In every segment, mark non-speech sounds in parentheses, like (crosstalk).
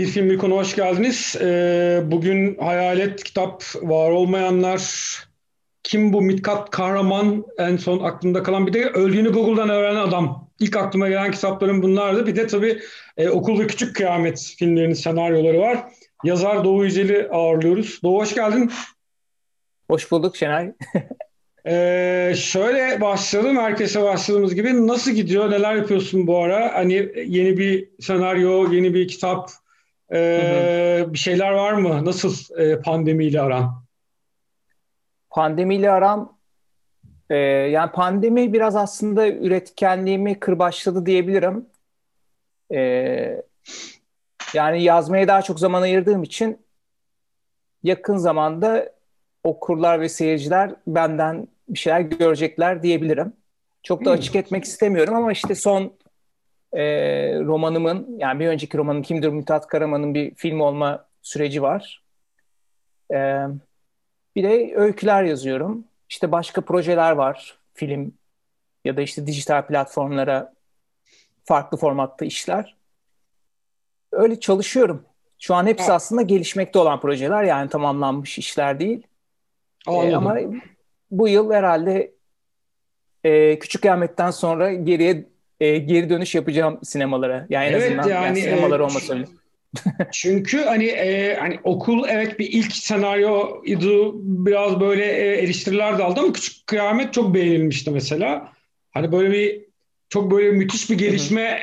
Bir film bir konu hoş geldiniz. Ee, bugün Hayalet kitap var olmayanlar kim bu Mitkat Kahraman en son aklımda kalan bir de öldüğünü Google'dan öğrenen adam. İlk aklıma gelen kitaplarım bunlardı. Bir de tabii e, Okul ve Küçük Kıyamet filmlerinin senaryoları var. Yazar Doğu Yücel'i ağırlıyoruz. Doğu hoş geldin. Hoş bulduk Şenay. (laughs) Ee, şöyle başlayalım. Herkese başladığımız gibi. Nasıl gidiyor? Neler yapıyorsun bu ara? Hani yeni bir senaryo, yeni bir kitap, ee, bir şeyler var mı? Nasıl e, pandemiyle aran? Pandemiyle aram e, yani pandemi biraz aslında üretkenliğimi kırbaçladı diyebilirim. E, yani yazmaya daha çok zaman ayırdığım için yakın zamanda okurlar ve seyirciler benden bir şeyler görecekler diyebilirim. Çok da açık etmek istemiyorum ama işte son e, romanımın yani bir önceki romanım Kimdir Mithat Karaman'ın bir film olma süreci var. E, bir de öyküler yazıyorum. İşte başka projeler var. Film ya da işte dijital platformlara farklı formatta işler. Öyle çalışıyorum. Şu an hepsi aslında gelişmekte olan projeler yani tamamlanmış işler değil. Ee, ama bu yıl herhalde e, Küçük Kıyamet'ten sonra geriye e, geri dönüş yapacağım sinemalara. Yani en evet, azından yani, yani sinemalar e, olmasa. Çünkü hani e, hani okul evet bir ilk senaryoydu biraz böyle e, eleştiriler de aldı ama Küçük Kıyamet çok beğenilmişti mesela. Hani böyle bir çok böyle müthiş bir gelişme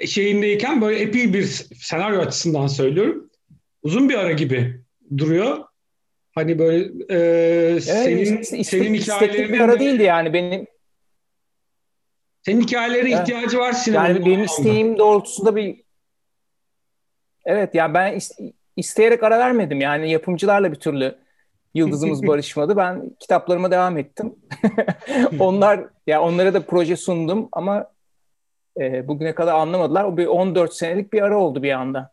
Hı-hı. şeyindeyken böyle epey bir senaryo açısından söylüyorum. Uzun bir ara gibi duruyor. Hani böyle e, evet, senin iste, senin hikayelerinin bir ara değildi yani benim senin hikayelerine evet. ihtiyacı var sinemanın. Yani benim isteğim doğrultusunda bir Evet yani ben isteyerek ara vermedim. Yani yapımcılarla bir türlü yıldızımız (laughs) barışmadı. Ben kitaplarıma devam ettim. (laughs) Onlar ya onlara da proje sundum ama e, bugüne kadar anlamadılar. O bir 14 senelik bir ara oldu bir anda.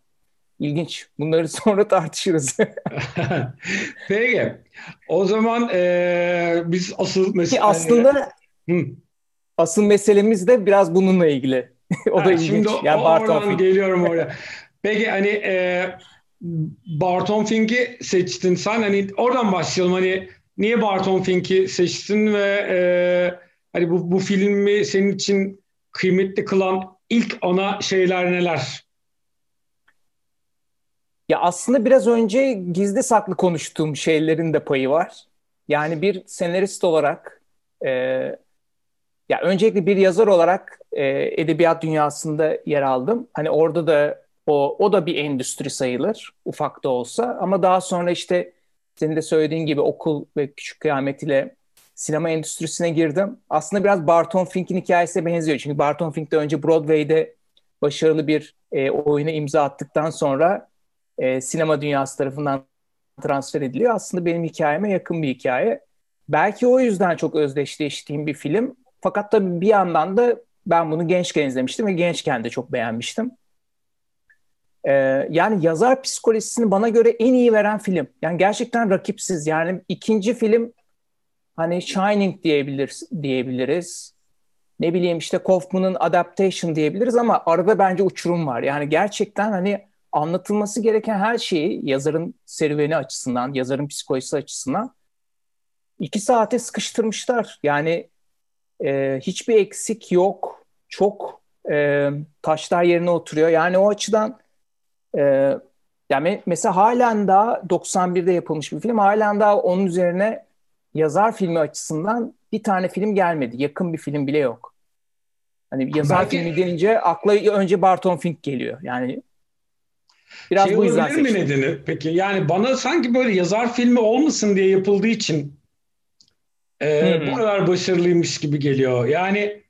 İlginç. Bunları (laughs) sonra tartışırız. Peki. O zaman e, biz asıl mesele... aslında Hı. Asıl meselemiz de biraz bununla ilgili. (laughs) o da ha, ilginç. Şimdi yani oradan geliyorum oraya. Peki hani e, Barton Fink'i seçtin sen. Hani oradan başlayalım. Hani niye Barton Fink'i seçtin ve e, hani bu, bu filmi senin için kıymetli kılan ilk ana şeyler neler? Ya aslında biraz önce gizli saklı konuştuğum şeylerin de payı var. Yani bir senarist olarak e, ya öncelikle bir yazar olarak e, edebiyat dünyasında yer aldım. Hani orada da o, o da bir endüstri sayılır ufak da olsa ama daha sonra işte senin de söylediğin gibi okul ve küçük kıyamet ile sinema endüstrisine girdim. Aslında biraz Barton Fink'in hikayesine benziyor. Çünkü Barton Fink de önce Broadway'de başarılı bir e, oyuna imza attıktan sonra e, sinema dünyası tarafından transfer ediliyor. Aslında benim hikayeme yakın bir hikaye. Belki o yüzden çok özdeşleştiğim bir film. Fakat tabii bir yandan da ben bunu gençken izlemiştim ve gençken de çok beğenmiştim. Ee, yani yazar psikolojisini bana göre en iyi veren film. Yani gerçekten rakipsiz. Yani ikinci film hani Shining diyebilir, diyebiliriz. Ne bileyim işte Kaufman'ın Adaptation diyebiliriz ama arada bence uçurum var. Yani gerçekten hani anlatılması gereken her şeyi yazarın serüveni açısından, yazarın psikolojisi açısından iki saate sıkıştırmışlar. Yani e, hiçbir eksik yok. Çok e, taşlar yerine oturuyor. Yani o açıdan ee, yani mesela halen daha 91'de yapılmış bir film. Halen daha onun üzerine yazar filmi açısından bir tane film gelmedi. Yakın bir film bile yok. Hani yazar Belki... filmi denince akla önce Barton Fink geliyor. Yani biraz şey bu yüzden mi nedeni? Peki yani bana sanki böyle yazar filmi olmasın diye yapıldığı için e, hmm. bu kadar başarılıymış gibi geliyor. Yani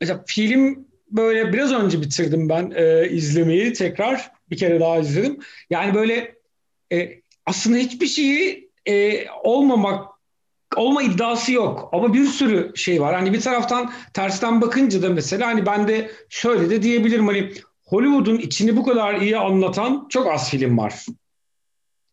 mesela film böyle biraz önce bitirdim ben e, izlemeyi tekrar bir kere daha izledim. Yani böyle e, aslında hiçbir şeyi e, olmamak olma iddiası yok ama bir sürü şey var. Hani bir taraftan tersten bakınca da mesela hani ben de şöyle de diyebilirim hani Hollywood'un içini bu kadar iyi anlatan çok az film var.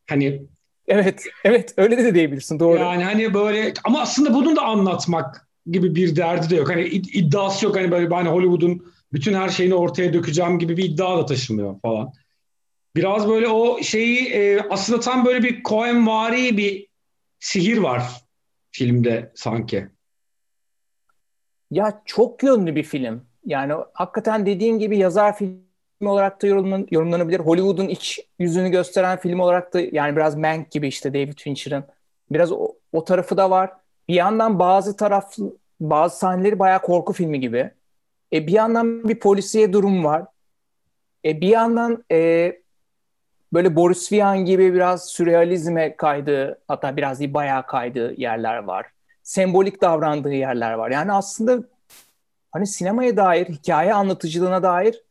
Hani Evet, evet öyle de diyebilirsin doğru. Yani hani böyle ama aslında bunu da anlatmak gibi bir derdi de yok. Hani iddiası yok hani böyle ben Hollywood'un bütün her şeyini ortaya dökeceğim gibi bir iddia da taşımıyor falan. Biraz böyle o şeyi e, aslında tam böyle bir Coenvari bir sihir var filmde sanki. Ya çok yönlü bir film. Yani hakikaten dediğin gibi yazar film olarak da yorumlan, yorumlanabilir. Hollywood'un iç yüzünü gösteren film olarak da yani biraz Mank gibi işte David Fincher'ın biraz o, o tarafı da var. Bir yandan bazı taraf bazı sahneleri bayağı korku filmi gibi. E, bir yandan bir polisiye durum var. E, bir yandan e, böyle Boris Vian gibi biraz sürrealizme kaydığı hatta biraz değil bayağı kaydığı yerler var. Sembolik davrandığı yerler var. Yani aslında hani sinemaya dair, hikaye anlatıcılığına dair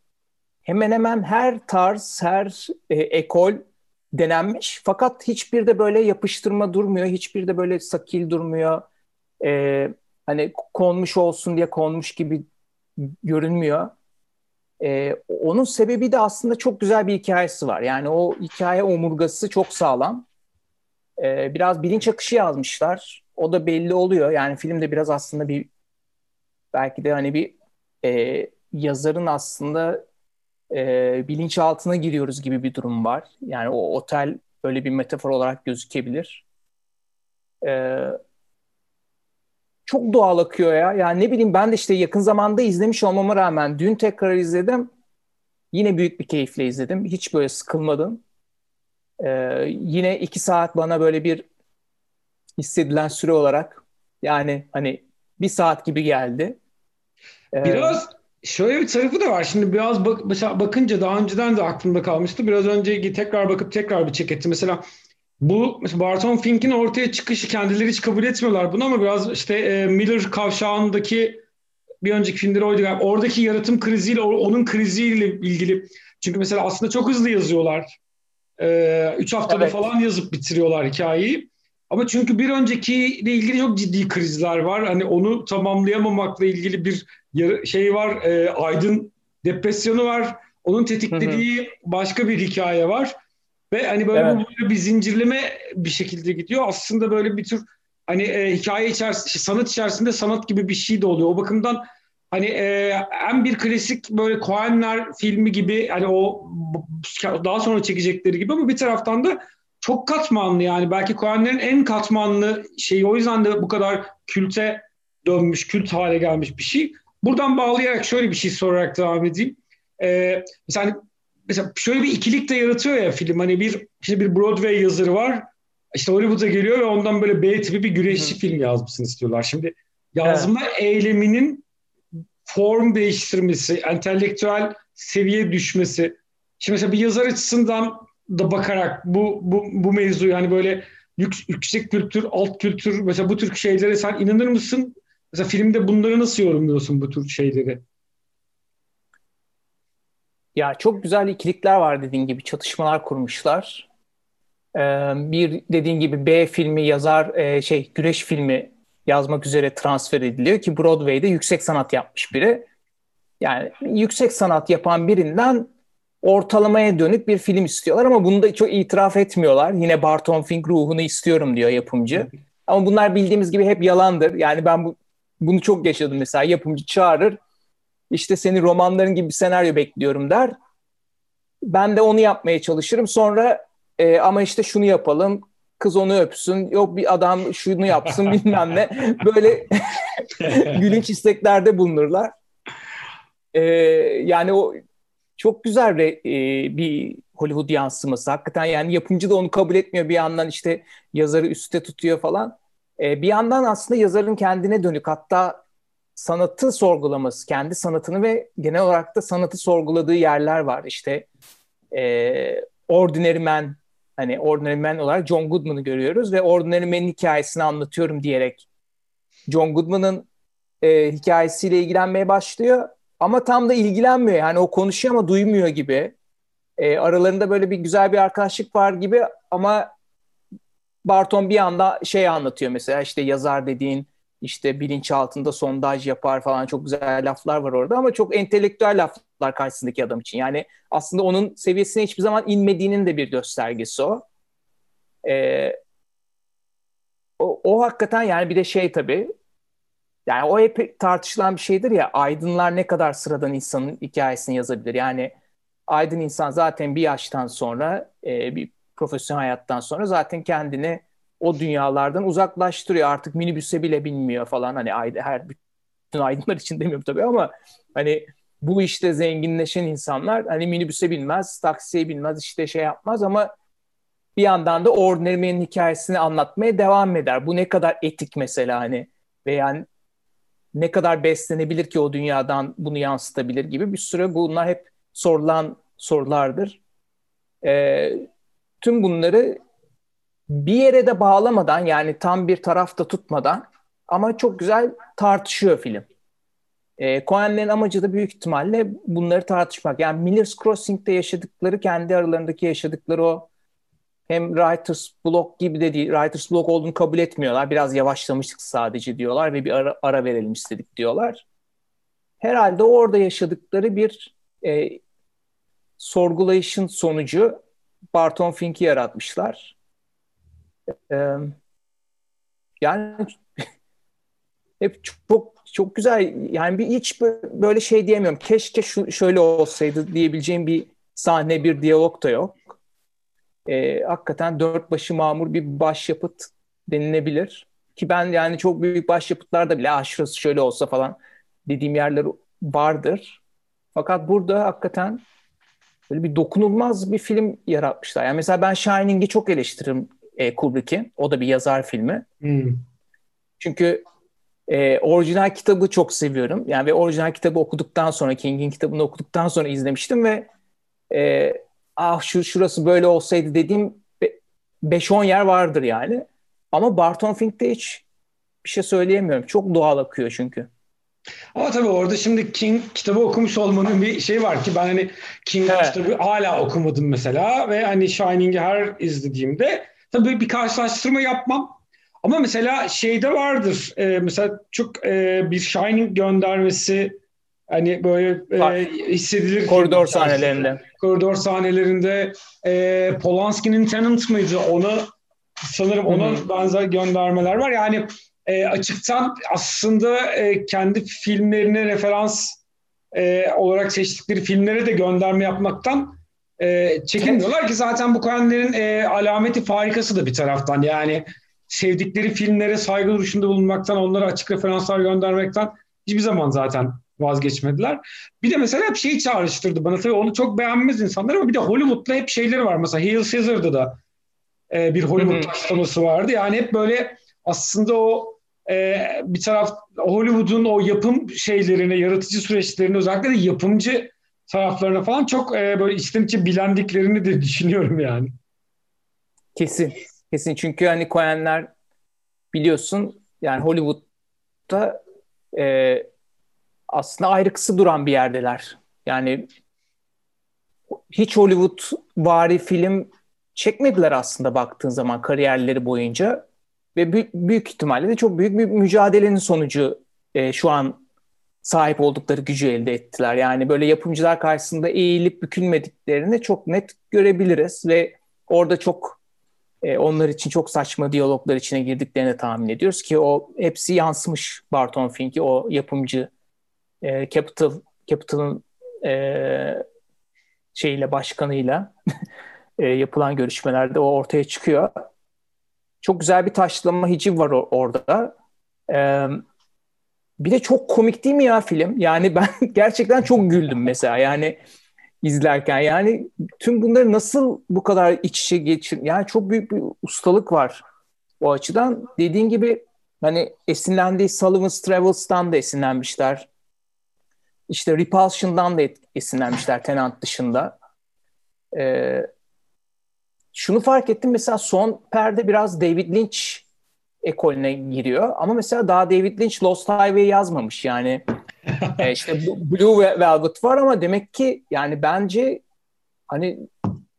hemen hemen her tarz, her e, ekol denenmiş. Fakat hiçbir de böyle yapıştırma durmuyor. Hiçbir de böyle sakil durmuyor. E, hani konmuş olsun diye konmuş gibi görünmüyor. E, onun sebebi de aslında çok güzel bir hikayesi var. Yani o hikaye omurgası çok sağlam. E, biraz bilinç akışı yazmışlar. O da belli oluyor. Yani filmde biraz aslında bir belki de hani bir e, yazarın aslında e, bilinçaltına giriyoruz gibi bir durum var. Yani o otel böyle bir metafor olarak gözükebilir. E, çok doğal akıyor ya. Yani ne bileyim ben de işte yakın zamanda izlemiş olmama rağmen dün tekrar izledim. Yine büyük bir keyifle izledim. Hiç böyle sıkılmadım. Ee, yine iki saat bana böyle bir hissedilen süre olarak yani hani bir saat gibi geldi. Ee, biraz şöyle bir tarafı da var. Şimdi biraz bak, bakınca daha önceden de aklımda kalmıştı. Biraz önce tekrar bakıp tekrar bir çek ettim. Mesela bu mesela Barton Fink'in ortaya çıkışı kendileri hiç kabul etmiyorlar bunu ama biraz işte e, Miller kavşağındaki bir önceki filmleri oydu. Yani oradaki yaratım kriziyle onun kriziyle ilgili. Çünkü mesela aslında çok hızlı yazıyorlar. E, üç haftada evet. falan yazıp bitiriyorlar hikayeyi. Ama çünkü bir öncekiyle ilgili çok ciddi krizler var. Hani onu tamamlayamamakla ilgili bir şey var. E, Aydın depresyonu var. Onun tetiklediği hı hı. başka bir hikaye var. Ve hani böyle, evet. böyle bir zincirleme bir şekilde gidiyor. Aslında böyle bir tür hani e, hikaye içerisinde, sanat içerisinde sanat gibi bir şey de oluyor. O bakımdan hani e, hem bir klasik böyle Coenler filmi gibi hani o daha sonra çekecekleri gibi ama bir taraftan da çok katmanlı yani belki Coenlerin en katmanlı şeyi o yüzden de bu kadar külte dönmüş, kült hale gelmiş bir şey. Buradan bağlayarak şöyle bir şey sorarak devam edeyim. Ee, mesela hani mesela şöyle bir ikilik de yaratıyor ya film. Hani bir işte bir Broadway yazarı var. İşte Hollywood'a geliyor ve ondan böyle B tipi bir güreşçi Hı. film yazmasını istiyorlar. Şimdi yazma evet. eyleminin form değiştirmesi, entelektüel seviye düşmesi. Şimdi mesela bir yazar açısından da bakarak bu bu bu mevzuyu hani böyle yük, yüksek kültür, alt kültür mesela bu tür şeylere sen inanır mısın? Mesela filmde bunları nasıl yorumluyorsun bu tür şeyleri? Ya çok güzel ikilikler var dediğin gibi çatışmalar kurmuşlar. Ee, bir dediğin gibi B filmi yazar e, şey güreş filmi yazmak üzere transfer ediliyor ki Broadway'de yüksek sanat yapmış biri. Yani yüksek sanat yapan birinden ortalamaya dönük bir film istiyorlar ama bunu da çok itiraf etmiyorlar. Yine Barton Fink ruhunu istiyorum diyor yapımcı. Ama bunlar bildiğimiz gibi hep yalandır. Yani ben bu, bunu çok yaşadım mesela. Yapımcı çağırır işte seni romanların gibi bir senaryo bekliyorum der. Ben de onu yapmaya çalışırım. Sonra e, ama işte şunu yapalım, kız onu öpsün, yok bir adam şunu yapsın (laughs) bilmem ne. Böyle (laughs) gülünç isteklerde bulunurlar. E, yani o çok güzel bir, e, bir Hollywood yansıması. Hakikaten yani yapımcı da onu kabul etmiyor. Bir yandan işte yazarı üstte tutuyor falan. E, bir yandan aslında yazarın kendine dönük hatta sanatı sorgulaması, kendi sanatını ve genel olarak da sanatı sorguladığı yerler var. İşte e, Ordinary Man, hani Ordinary Man olarak John Goodman'ı görüyoruz ve Ordinary Man'in hikayesini anlatıyorum diyerek John Goodman'ın e, hikayesiyle ilgilenmeye başlıyor. Ama tam da ilgilenmiyor. Yani o konuşuyor ama duymuyor gibi. E, aralarında böyle bir güzel bir arkadaşlık var gibi ama Barton bir anda şey anlatıyor mesela işte yazar dediğin işte bilinç altında sondaj yapar falan çok güzel laflar var orada ama çok entelektüel laflar karşısındaki adam için. Yani aslında onun seviyesine hiçbir zaman inmediğinin de bir göstergesi o. Ee, o, o hakikaten yani bir de şey tabii yani o hep tartışılan bir şeydir ya aydınlar ne kadar sıradan insanın hikayesini yazabilir. Yani aydın insan zaten bir yaştan sonra e, bir profesyonel hayattan sonra zaten kendini o dünyalardan uzaklaştırıyor. Artık minibüse bile binmiyor falan. Hani her bütün aydınlar için demiyorum tabii ama hani bu işte zenginleşen insanlar hani minibüse binmez, taksiye binmez, işte şey yapmaz ama bir yandan da Ordinary Man'in hikayesini anlatmaya devam eder. Bu ne kadar etik mesela hani ve yani ne kadar beslenebilir ki o dünyadan bunu yansıtabilir gibi bir süre bunlar hep sorulan sorulardır. Ee, tüm bunları bir yere de bağlamadan yani tam bir tarafta tutmadan ama çok güzel tartışıyor film. E, Coen'lerin amacı da büyük ihtimalle bunları tartışmak. Yani Miller's Crossing'de yaşadıkları, kendi aralarındaki yaşadıkları o hem writer's block gibi de değil, writer's block olduğunu kabul etmiyorlar. Biraz yavaşlamıştık sadece diyorlar ve bir ara, ara verelim istedik diyorlar. Herhalde orada yaşadıkları bir e, sorgulayışın sonucu Barton Fink'i yaratmışlar. E, yani (laughs) hep çok çok güzel yani bir hiç böyle şey diyemiyorum. Keşke şu şöyle olsaydı diyebileceğim bir sahne, bir diyalog da yok. E, hakikaten dört başı mamur bir başyapıt denilebilir. Ki ben yani çok büyük başyapıtlarda bile ah şurası şöyle olsa falan dediğim yerler vardır. Fakat burada hakikaten böyle bir dokunulmaz bir film yaratmışlar. Yani mesela ben Shining'i çok eleştiririm e, Kubrick'i. O da bir yazar filmi. Hmm. Çünkü e, orijinal kitabı çok seviyorum. Yani ve orijinal kitabı okuduktan sonra, King'in kitabını okuduktan sonra izlemiştim ve e, ah şu şurası böyle olsaydı dediğim 5-10 yer vardır yani. Ama Barton Fink'te hiç bir şey söyleyemiyorum. Çok doğal akıyor çünkü. Ama tabii orada şimdi King kitabı okumuş olmanın bir şey var ki ben hani King evet. kitabı hala okumadım mesela ve hani Shining'i her izlediğimde tabii bir karşılaştırma yapmam. Ama mesela şeyde vardır. E, mesela çok e, bir Shining göndermesi hani böyle e, hissedilir. Koridor sahnelerinde. Koridor sahnelerinde e, Polanski'nin Tenant mıydı? Onu sanırım ona Hı-hı. benzer göndermeler var. Yani e, açıktan aslında e, kendi filmlerine referans e, olarak seçtikleri filmlere de gönderme yapmaktan e, çekinmiyorlar ki zaten bu Coen'lerin e, alameti farikası da bir taraftan. Yani sevdikleri filmlere saygı duruşunda bulunmaktan, onlara açık referanslar göndermekten hiçbir zaman zaten vazgeçmediler. Bir de mesela hep şeyi çağrıştırdı bana. Tabii onu çok beğenmez insanlar ama bir de Hollywood'da hep şeyleri var. Mesela Hail Caesar'da da e, bir Hollywood taşlaması vardı. Yani hep böyle aslında o e, bir taraf Hollywood'un o yapım şeylerine, yaratıcı süreçlerine özellikle de yapımcı taraflarına falan çok e, böyle içten içe bilendiklerini de (laughs) düşünüyorum yani. Kesin. Kesin çünkü hani Coen'ler biliyorsun yani Hollywood'da e, aslında ayrıksı duran bir yerdeler. Yani hiç Hollywood vari film çekmediler aslında baktığın zaman kariyerleri boyunca ve büyük, büyük ihtimalle de çok büyük bir mücadelenin sonucu e, şu an sahip oldukları gücü elde ettiler. Yani böyle yapımcılar karşısında eğilip bükülmediklerini çok net görebiliriz ve orada çok e, onlar için çok saçma diyaloglar içine girdiklerini tahmin ediyoruz ki o hepsi yansımış Barton Fink'i o yapımcı e, Capital Capital'ın e, şeyiyle başkanıyla (laughs) e, yapılan görüşmelerde o ortaya çıkıyor. Çok güzel bir taşlama hiciv var orada. E, bir de çok komik değil mi ya film? Yani ben (laughs) gerçekten çok güldüm mesela. Yani izlerken yani tüm bunları nasıl bu kadar iç içe geçir yani çok büyük bir ustalık var o açıdan. Dediğin gibi hani esinlendiği Sullivan's Travels'tan da esinlenmişler. İşte Repulsion'dan da esinlenmişler Tenant dışında. Ee, şunu fark ettim mesela son perde biraz David Lynch ekolüne giriyor. Ama mesela daha David Lynch Lost Highway yazmamış yani. (laughs) e, işte Blue Velvet var ama demek ki yani bence hani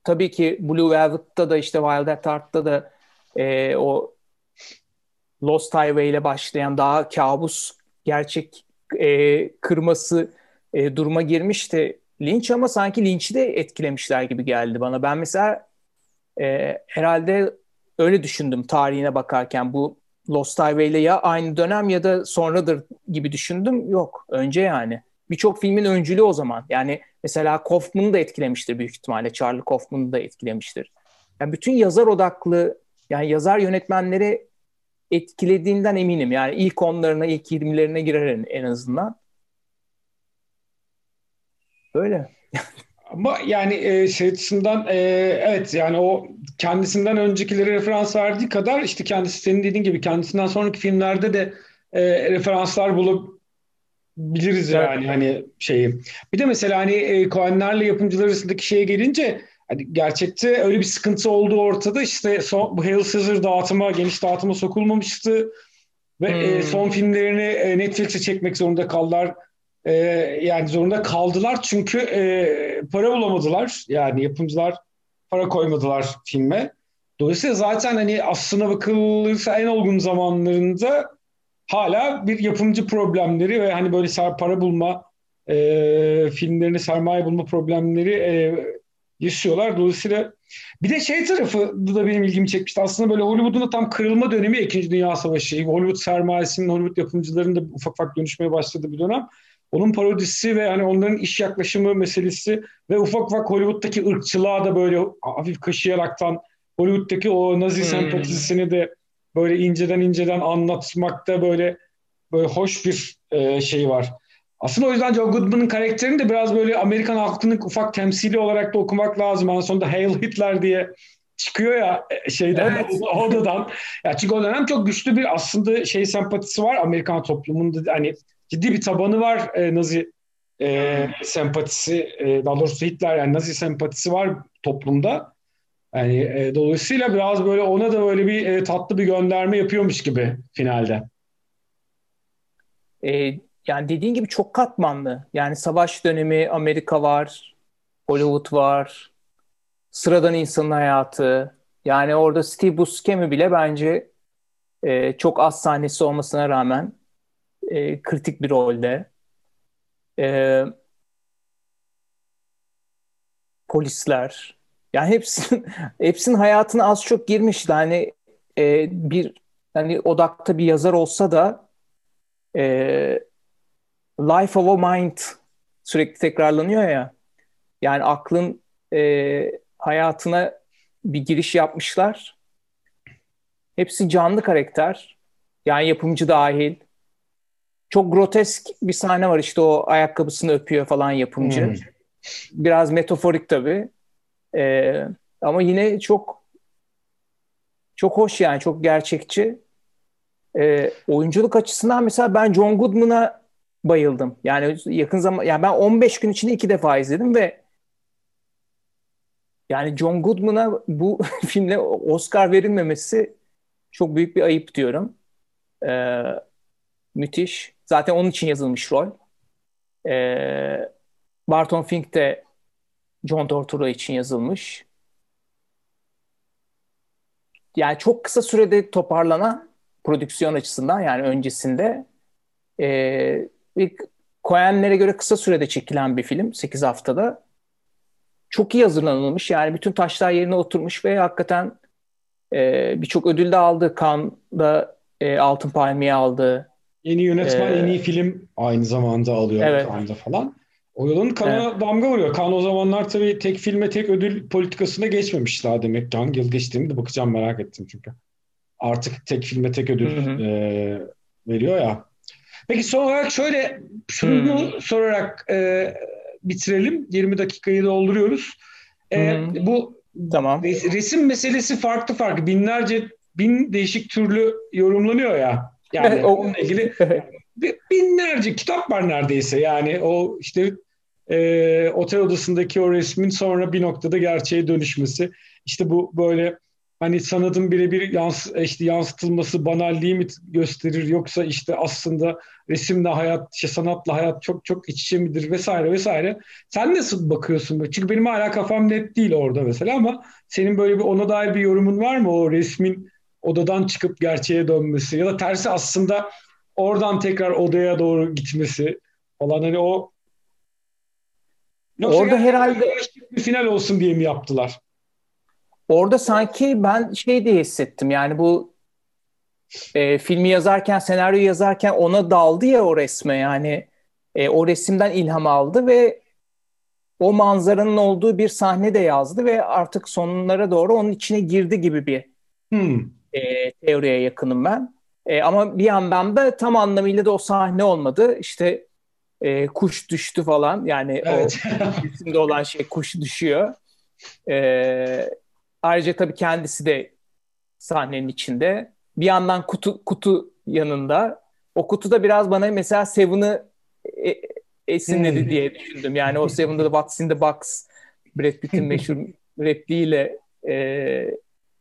tabii ki Blue Velvet'ta da işte Wild at Heart'ta da e, o Lost Highway ile başlayan daha kabus gerçek e, kırması e, duruma girmişti Lynch ama sanki Lynch'i de etkilemişler gibi geldi bana. Ben mesela e, herhalde öyle düşündüm tarihine bakarken bu Lost Highway ile ya aynı dönem ya da sonradır gibi düşündüm. Yok önce yani. birçok filmin öncülü o zaman. Yani mesela Kaufman'ı da etkilemiştir büyük ihtimalle. Charlie Kaufman'ı da etkilemiştir. Yani bütün yazar odaklı yani yazar yönetmenleri etkilediğinden eminim. Yani ilk onlarına, ilk 20'lerine girer en azından. Böyle. (laughs) Ama yani e, şey açısından e, evet yani o kendisinden öncekileri referans verdiği kadar işte kendisi senin dediğin gibi kendisinden sonraki filmlerde de e, referanslar bulabiliriz evet. yani hani şeyi. Bir de mesela hani e, Coen'lerle yapımcılar arasındaki şeye gelince hani gerçekte öyle bir sıkıntı olduğu ortada. İşte son, bu Hail Caesar dağıtıma, geniş dağıtıma sokulmamıştı. Ve e, hmm. e, son filmlerini e, Netflix'e çekmek zorunda kaldılar. E, yani zorunda kaldılar çünkü e, para bulamadılar. Yani yapımcılar para koymadılar filme. Dolayısıyla zaten hani aslına bakılırsa en olgun zamanlarında hala bir yapımcı problemleri ve hani böyle para bulma e, filmlerini sermaye bulma problemleri e, yaşıyorlar. Dolayısıyla bir de şey tarafı da benim ilgimi çekmişti. Aslında böyle Hollywood'un tam kırılma dönemi İkinci Dünya Savaşı. Hollywood sermayesinin, Hollywood yapımcılarının da ufak ufak dönüşmeye başladığı bir dönem. Onun parodisi ve hani onların iş yaklaşımı meselesi ve ufak ufak Hollywood'daki ırkçılığa da böyle hafif kaşıyaraktan Hollywood'daki o Nazi hmm. sempatisini de böyle inceden inceden anlatmakta böyle böyle hoş bir e, şey var. Aslında o yüzden Joe Goodman'ın karakterini de biraz böyle Amerikan halkının ufak temsili olarak da okumak lazım. En sonunda Hail Hitler diye çıkıyor ya e, şeyden evet. odadan. Ya çünkü o dönem çok güçlü bir aslında şey sempatisi var Amerikan toplumunda hani ciddi bir tabanı var e, Nazi e, sempatisi e, daha doğrusu Hitler yani Nazi sempatisi var toplumda. Yani e, dolayısıyla biraz böyle ona da böyle bir e, tatlı bir gönderme yapıyormuş gibi finalde. E, yani dediğin gibi çok katmanlı. Yani savaş dönemi Amerika var, Hollywood var, sıradan insanın hayatı. Yani orada Steve Buscemi bile bence e, çok az sahnesi olmasına rağmen e, kritik bir rolde. E, polisler. Yani hepsinin (laughs) hepsinin hayatına az çok girmiş. Yani e, bir hani odakta bir yazar olsa da e, Life of a Mind sürekli tekrarlanıyor ya. Yani aklın e, hayatına bir giriş yapmışlar. Hepsi canlı karakter. Yani yapımcı dahil. Çok grotesk bir sahne var işte o ayakkabısını öpüyor falan yapımcı. Hmm. Biraz metaforik tabii. Ee, ama yine çok çok hoş yani çok gerçekçi. Ee, oyunculuk açısından mesela ben John Goodman'a bayıldım. Yani yakın zaman yani ben 15 gün içinde iki defa izledim ve yani John Goodman'a bu (laughs) filmle Oscar verilmemesi çok büyük bir ayıp diyorum. Ee, müthiş. Zaten onun için yazılmış rol. Ee, Barton Fink de John Tortura için yazılmış. Yani çok kısa sürede toparlanan prodüksiyon açısından yani öncesinde e, bir Coen'lere göre kısa sürede çekilen bir film. 8 haftada. Çok iyi hazırlanılmış. Yani bütün taşlar yerine oturmuş ve hakikaten e, birçok ödül de aldı. Cannes'da e, Altın Palmiye aldı. Yeni yönetmen, ee, en iyi film aynı zamanda alıyor evet. anda falan. O yılın Cannes'a evet. damga vuruyor. Cannes o zamanlar tabii tek filme tek ödül politikasına geçmemiş daha demek ki. Hangi yıl geçtiğini de bakacağım merak ettim çünkü. Artık tek filme tek ödül hı hı. E, veriyor ya. Peki son olarak şöyle şunu hmm. sorarak e, bitirelim. 20 dakikayı dolduruyoruz. E, hmm. Bu tamam. resim meselesi farklı farklı. Binlerce, bin değişik türlü yorumlanıyor ya. Yani (laughs) onunla ilgili (laughs) binlerce kitap var neredeyse. Yani o işte e, otel odasındaki o resmin sonra bir noktada gerçeğe dönüşmesi. İşte bu böyle hani sanatın birebir yans işte yansıtılması banalliği mi gösterir yoksa işte aslında resimle hayat, işte sanatla hayat çok çok iç içe midir vesaire vesaire. Sen nasıl bakıyorsun? Çünkü benim hala kafam net değil orada mesela ama senin böyle bir ona dair bir yorumun var mı? O resmin odadan çıkıp gerçeğe dönmesi ya da tersi aslında oradan tekrar odaya doğru gitmesi falan hani o Yoksa Orada herhalde bir final olsun diye mi yaptılar? Orada sanki ben şey diye hissettim yani bu e, filmi yazarken, senaryo yazarken ona daldı ya o resme yani e, o resimden ilham aldı ve o manzaranın olduğu bir sahne de yazdı ve artık sonlara doğru onun içine girdi gibi bir hmm. E, teoriye yakınım ben. E, ama bir yandan da tam anlamıyla da o sahne olmadı. İşte e, kuş düştü falan yani evet. (laughs) o resimde olan şey kuş düşüyor. E, ayrıca tabii kendisi de sahnenin içinde. Bir yandan kutu kutu yanında. O kutuda biraz bana mesela Seven'ı e, esinledi hmm. diye düşündüm. Yani o Seven'da da What's in the Box Brad Pitt'in (laughs) meşhur repliğiyle e,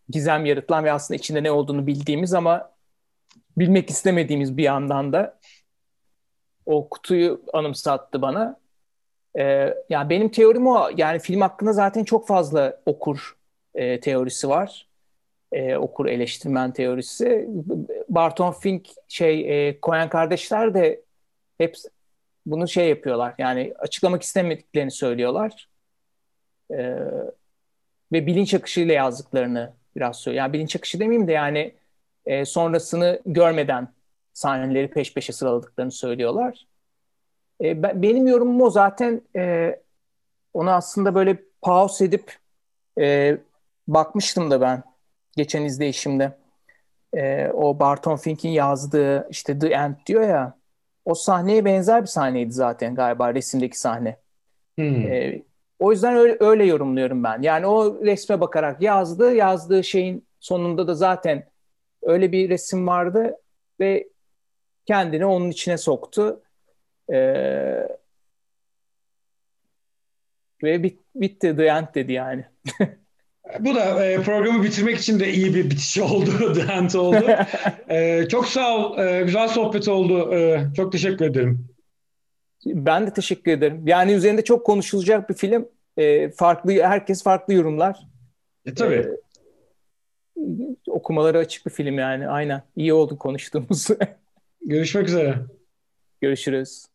gizem yaratılan ve aslında içinde ne olduğunu bildiğimiz ama bilmek istemediğimiz bir yandan da o kutuyu anımsattı bana. Ee, yani benim teorim o. Yani film hakkında zaten çok fazla okur e, teorisi var. E, okur eleştirmen teorisi. Barton Fink şey e, Coen kardeşler de hep bunu şey yapıyorlar. Yani açıklamak istemediklerini söylüyorlar. E, ve bilinç akışıyla yazdıklarını biraz söylüyor. Yani bilinç akışı demeyeyim de yani e, sonrasını görmeden sahneleri peş peşe sıraladıklarını söylüyorlar. E, ben, benim yorumum o zaten e, onu aslında böyle pause edip e, bakmıştım da ben geçen izleyişimde. E, o Barton Fink'in yazdığı işte The End diyor ya o sahneye benzer bir sahneydi zaten galiba resimdeki sahne. Hmm. E, o yüzden öyle, öyle yorumluyorum ben. Yani o resme bakarak yazdı. Yazdığı şeyin sonunda da zaten öyle bir resim vardı ve kendini onun içine soktu. Ee, ve bit, bitti The End dedi yani. Bu da e, programı bitirmek için de iyi bir bitiş oldu. (laughs) The End oldu. (laughs) e, çok sağ ol. E, güzel sohbet oldu. E, çok teşekkür ederim. Ben de teşekkür ederim. Yani üzerinde çok konuşulacak bir film. E, farklı Herkes farklı yorumlar. E, tabii. E, okumaları açık bir film yani. Aynen. İyi oldu konuştuğumuz. (laughs) Görüşmek üzere. Görüşürüz.